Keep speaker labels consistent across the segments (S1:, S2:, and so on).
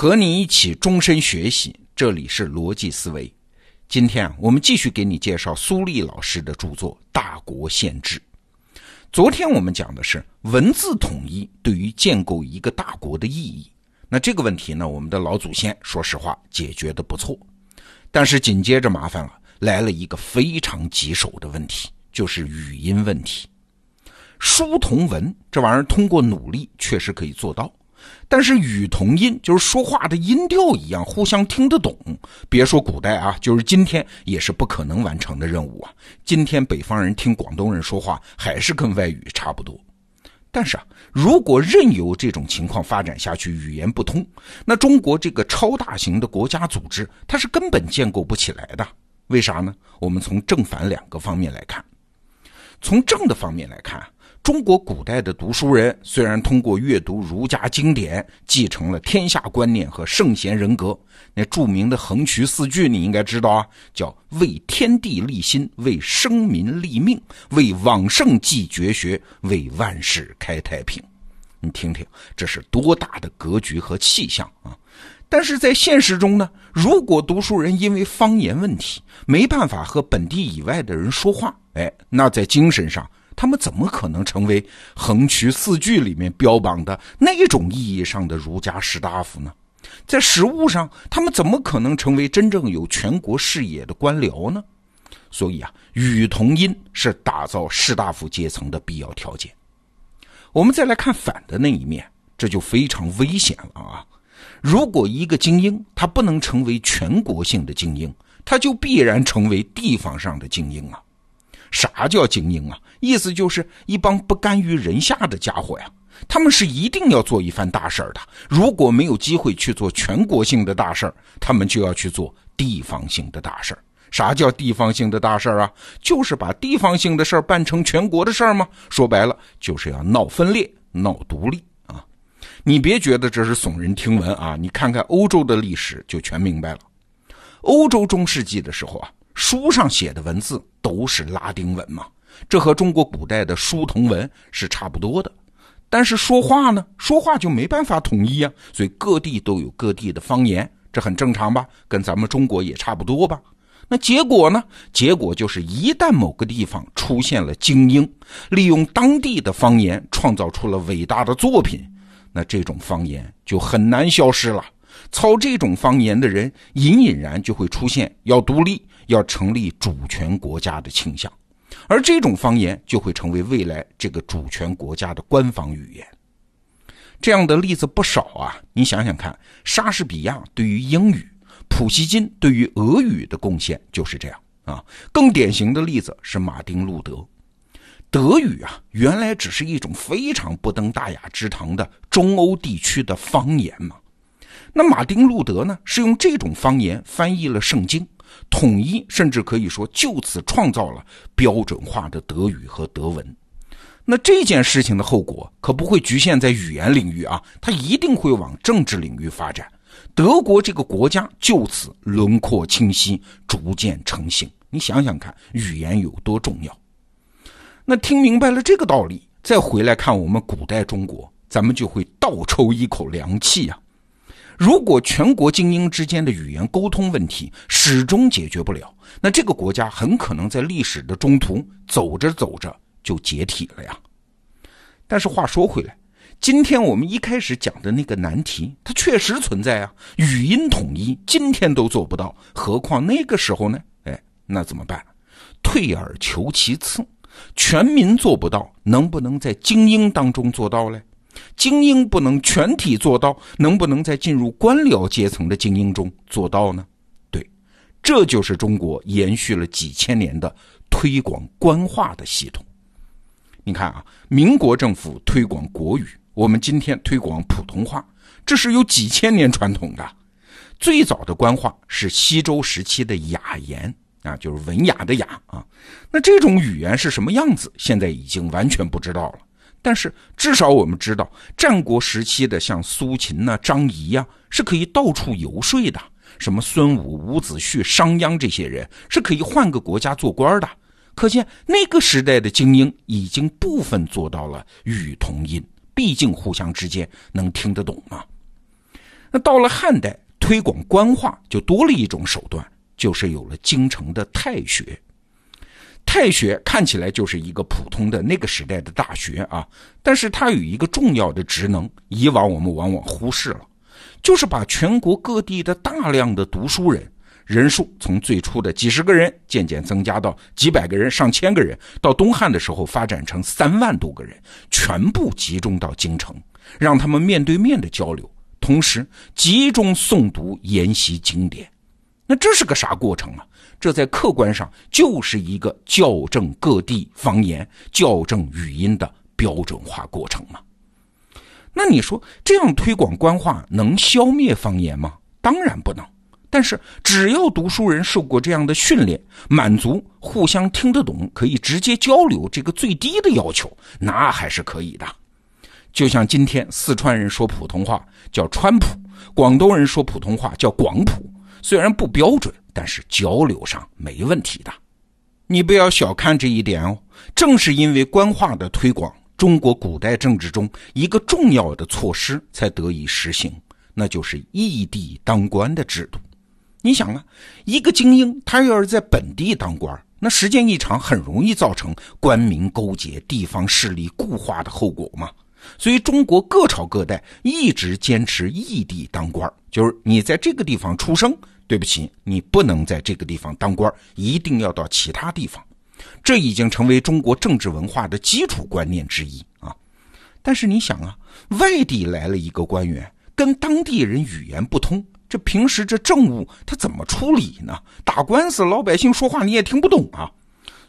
S1: 和你一起终身学习，这里是逻辑思维。今天啊，我们继续给你介绍苏立老师的著作《大国宪制》。昨天我们讲的是文字统一对于建构一个大国的意义。那这个问题呢，我们的老祖先说实话解决的不错，但是紧接着麻烦了，来了一个非常棘手的问题，就是语音问题。书同文这玩意儿，通过努力确实可以做到。但是语同音，就是说话的音调一样，互相听得懂。别说古代啊，就是今天也是不可能完成的任务啊。今天北方人听广东人说话，还是跟外语差不多。但是啊，如果任由这种情况发展下去，语言不通，那中国这个超大型的国家组织，它是根本建构不起来的。为啥呢？我们从正反两个方面来看。从正的方面来看。中国古代的读书人虽然通过阅读儒家经典继承了天下观念和圣贤人格，那著名的横渠四句你应该知道啊，叫为天地立心，为生民立命，为往圣继绝学，为万世开太平。你听听，这是多大的格局和气象啊！但是在现实中呢，如果读书人因为方言问题没办法和本地以外的人说话，哎，那在精神上。他们怎么可能成为横渠四句里面标榜的那种意义上的儒家士大夫呢？在实务上，他们怎么可能成为真正有全国视野的官僚呢？所以啊，语同音是打造士大夫阶层的必要条件。我们再来看反的那一面，这就非常危险了啊！如果一个精英他不能成为全国性的精英，他就必然成为地方上的精英啊！啥叫精英啊？意思就是一帮不甘于人下的家伙呀。他们是一定要做一番大事儿的。如果没有机会去做全国性的大事儿，他们就要去做地方性的大事儿。啥叫地方性的大事儿啊？就是把地方性的事儿办成全国的事儿吗？说白了，就是要闹分裂、闹独立啊！你别觉得这是耸人听闻啊，你看看欧洲的历史就全明白了。欧洲中世纪的时候啊。书上写的文字都是拉丁文嘛，这和中国古代的书同文是差不多的。但是说话呢，说话就没办法统一啊，所以各地都有各地的方言，这很正常吧？跟咱们中国也差不多吧？那结果呢？结果就是一旦某个地方出现了精英，利用当地的方言创造出了伟大的作品，那这种方言就很难消失了。操这种方言的人，隐隐然就会出现要独立。要成立主权国家的倾向，而这种方言就会成为未来这个主权国家的官方语言。这样的例子不少啊，你想想看，莎士比亚对于英语，普希金对于俄语的贡献就是这样啊。更典型的例子是马丁路德，德语啊，原来只是一种非常不登大雅之堂的中欧地区的方言嘛。那马丁路德呢，是用这种方言翻译了圣经。统一，甚至可以说就此创造了标准化的德语和德文。那这件事情的后果可不会局限在语言领域啊，它一定会往政治领域发展。德国这个国家就此轮廓清晰，逐渐成型。你想想看，语言有多重要？那听明白了这个道理，再回来看我们古代中国，咱们就会倒抽一口凉气呀。如果全国精英之间的语言沟通问题始终解决不了，那这个国家很可能在历史的中途走着走着就解体了呀。但是话说回来，今天我们一开始讲的那个难题，它确实存在啊。语音统一今天都做不到，何况那个时候呢？哎，那怎么办？退而求其次，全民做不到，能不能在精英当中做到嘞？精英不能全体做到，能不能在进入官僚阶层的精英中做到呢？对，这就是中国延续了几千年的推广官话的系统。你看啊，民国政府推广国语，我们今天推广普通话，这是有几千年传统的。最早的官话是西周时期的雅言啊，就是文雅的雅啊。那这种语言是什么样子？现在已经完全不知道了。但是至少我们知道，战国时期的像苏秦呐、张仪呀，是可以到处游说的。什么孙武、伍子胥、商鞅这些人是可以换个国家做官的。可见那个时代的精英已经部分做到了语同音，毕竟互相之间能听得懂嘛。那到了汉代，推广官话就多了一种手段，就是有了京城的太学。太学看起来就是一个普通的那个时代的大学啊，但是它有一个重要的职能，以往我们往往忽视了，就是把全国各地的大量的读书人。人数从最初的几十个人，渐渐增加到几百个人、上千个人，到东汉的时候发展成三万多个人，全部集中到京城，让他们面对面的交流，同时集中诵读、研习经典。那这是个啥过程啊？这在客观上就是一个校正各地方言、校正语音的标准化过程嘛？那你说这样推广官话能消灭方言吗？当然不能。但是，只要读书人受过这样的训练，满足互相听得懂、可以直接交流这个最低的要求，那还是可以的。就像今天四川人说普通话叫川普，广东人说普通话叫广普，虽然不标准，但是交流上没问题的。你不要小看这一点哦。正是因为官话的推广，中国古代政治中一个重要的措施才得以实行，那就是异地当官的制度。你想啊，一个精英他要是在本地当官，那时间一长，很容易造成官民勾结、地方势力固化的后果嘛。所以，中国各朝各代一直坚持异地当官，就是你在这个地方出生，对不起，你不能在这个地方当官，一定要到其他地方。这已经成为中国政治文化的基础观念之一啊。但是你想啊，外地来了一个官员，跟当地人语言不通。这平时这政务他怎么处理呢？打官司，老百姓说话你也听不懂啊。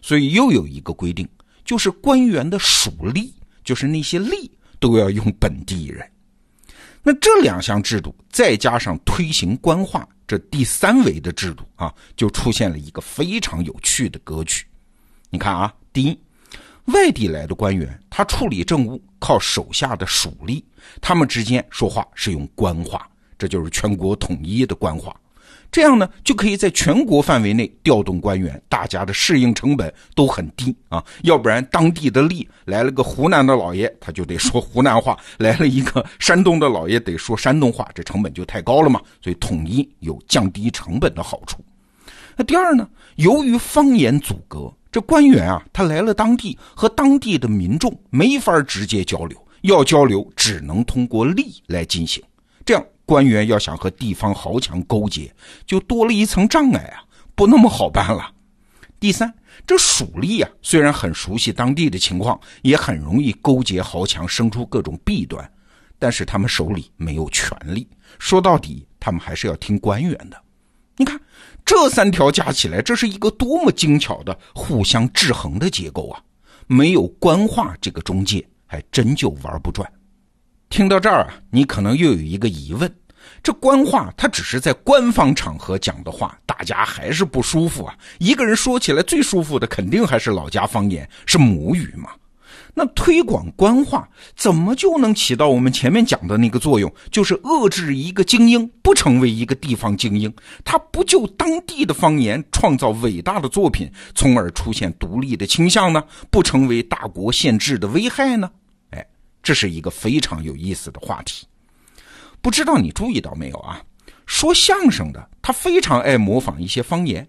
S1: 所以又有一个规定，就是官员的属吏，就是那些吏都要用本地人。那这两项制度再加上推行官话这第三维的制度啊，就出现了一个非常有趣的格局。你看啊，第一，外地来的官员他处理政务靠手下的属吏，他们之间说话是用官话。这就是全国统一的官话，这样呢就可以在全国范围内调动官员，大家的适应成本都很低啊。要不然当地的吏来了个湖南的老爷，他就得说湖南话；来了一个山东的老爷，得说山东话，这成本就太高了嘛。所以统一有降低成本的好处。那第二呢，由于方言阻隔，这官员啊，他来了当地和当地的民众没法直接交流，要交流只能通过吏来进行，官员要想和地方豪强勾结，就多了一层障碍啊，不那么好办了。第三，这属吏啊，虽然很熟悉当地的情况，也很容易勾结豪强，生出各种弊端，但是他们手里没有权力，说到底，他们还是要听官员的。你看，这三条加起来，这是一个多么精巧的互相制衡的结构啊！没有官话这个中介，还真就玩不转。听到这儿啊，你可能又有一个疑问：这官话它只是在官方场合讲的话，大家还是不舒服啊。一个人说起来最舒服的，肯定还是老家方言，是母语嘛。那推广官话，怎么就能起到我们前面讲的那个作用，就是遏制一个精英不成为一个地方精英，他不就当地的方言创造伟大的作品，从而出现独立的倾向呢？不成为大国限制的危害呢？哎这是一个非常有意思的话题，不知道你注意到没有啊？说相声的他非常爱模仿一些方言，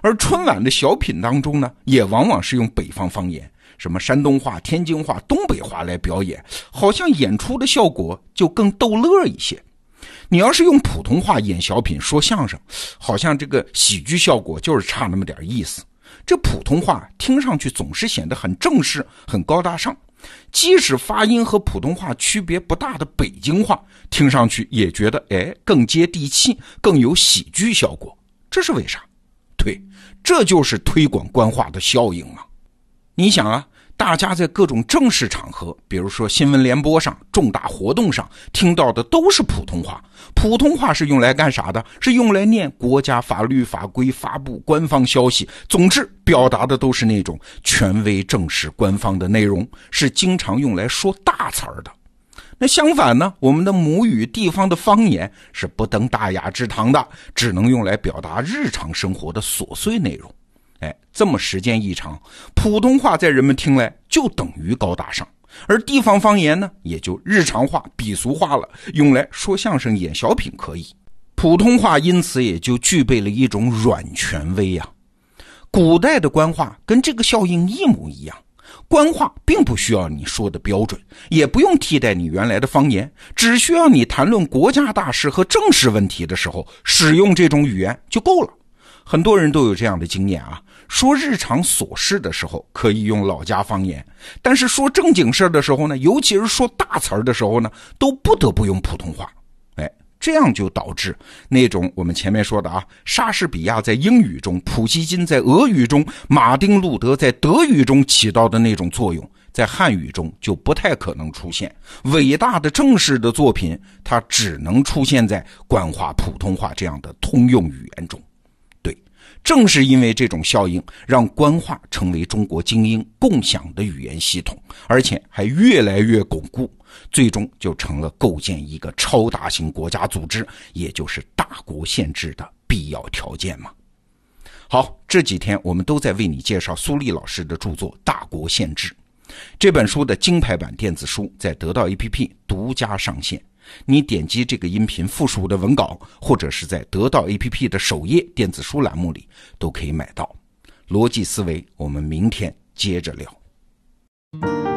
S1: 而春晚的小品当中呢，也往往是用北方方言，什么山东话、天津话、东北话来表演，好像演出的效果就更逗乐一些。你要是用普通话演小品、说相声，好像这个喜剧效果就是差那么点意思。这普通话听上去总是显得很正式、很高大上。即使发音和普通话区别不大的北京话，听上去也觉得哎更接地气，更有喜剧效果。这是为啥？对，这就是推广官话的效应啊！你想啊。大家在各种正式场合，比如说新闻联播上、重大活动上听到的都是普通话。普通话是用来干啥的？是用来念国家法律法规、发布官方消息。总之，表达的都是那种权威、正式、官方的内容，是经常用来说大词儿的。那相反呢？我们的母语地方的方言是不登大雅之堂的，只能用来表达日常生活的琐碎内容。哎，这么时间一长，普通话在人们听来就等于高大上，而地方方言呢，也就日常化、鄙俗化了，用来说相声、演小品可以。普通话因此也就具备了一种软权威呀。古代的官话跟这个效应一模一样，官话并不需要你说的标准，也不用替代你原来的方言，只需要你谈论国家大事和政事问题的时候使用这种语言就够了。很多人都有这样的经验啊，说日常琐事的时候可以用老家方言，但是说正经事的时候呢，尤其是说大词儿的时候呢，都不得不用普通话。哎这样就导致那种我们前面说的啊，莎士比亚在英语中，普希金在俄语中，马丁路德在德语中起到的那种作用，在汉语中就不太可能出现。伟大的正式的作品，它只能出现在官话、普通话这样的通用语言中。正是因为这种效应，让官话成为中国精英共享的语言系统，而且还越来越巩固。最终就成了构建一个超大型国家组织，也就是大国宪制的必要条件嘛。好，这几天我们都在为你介绍苏立老师的著作《大国宪制》这本书的金牌版电子书，在得到 APP 独家上线。你点击这个音频附属的文稿，或者是在得到 APP 的首页电子书栏目里都可以买到。逻辑思维，我们明天接着聊。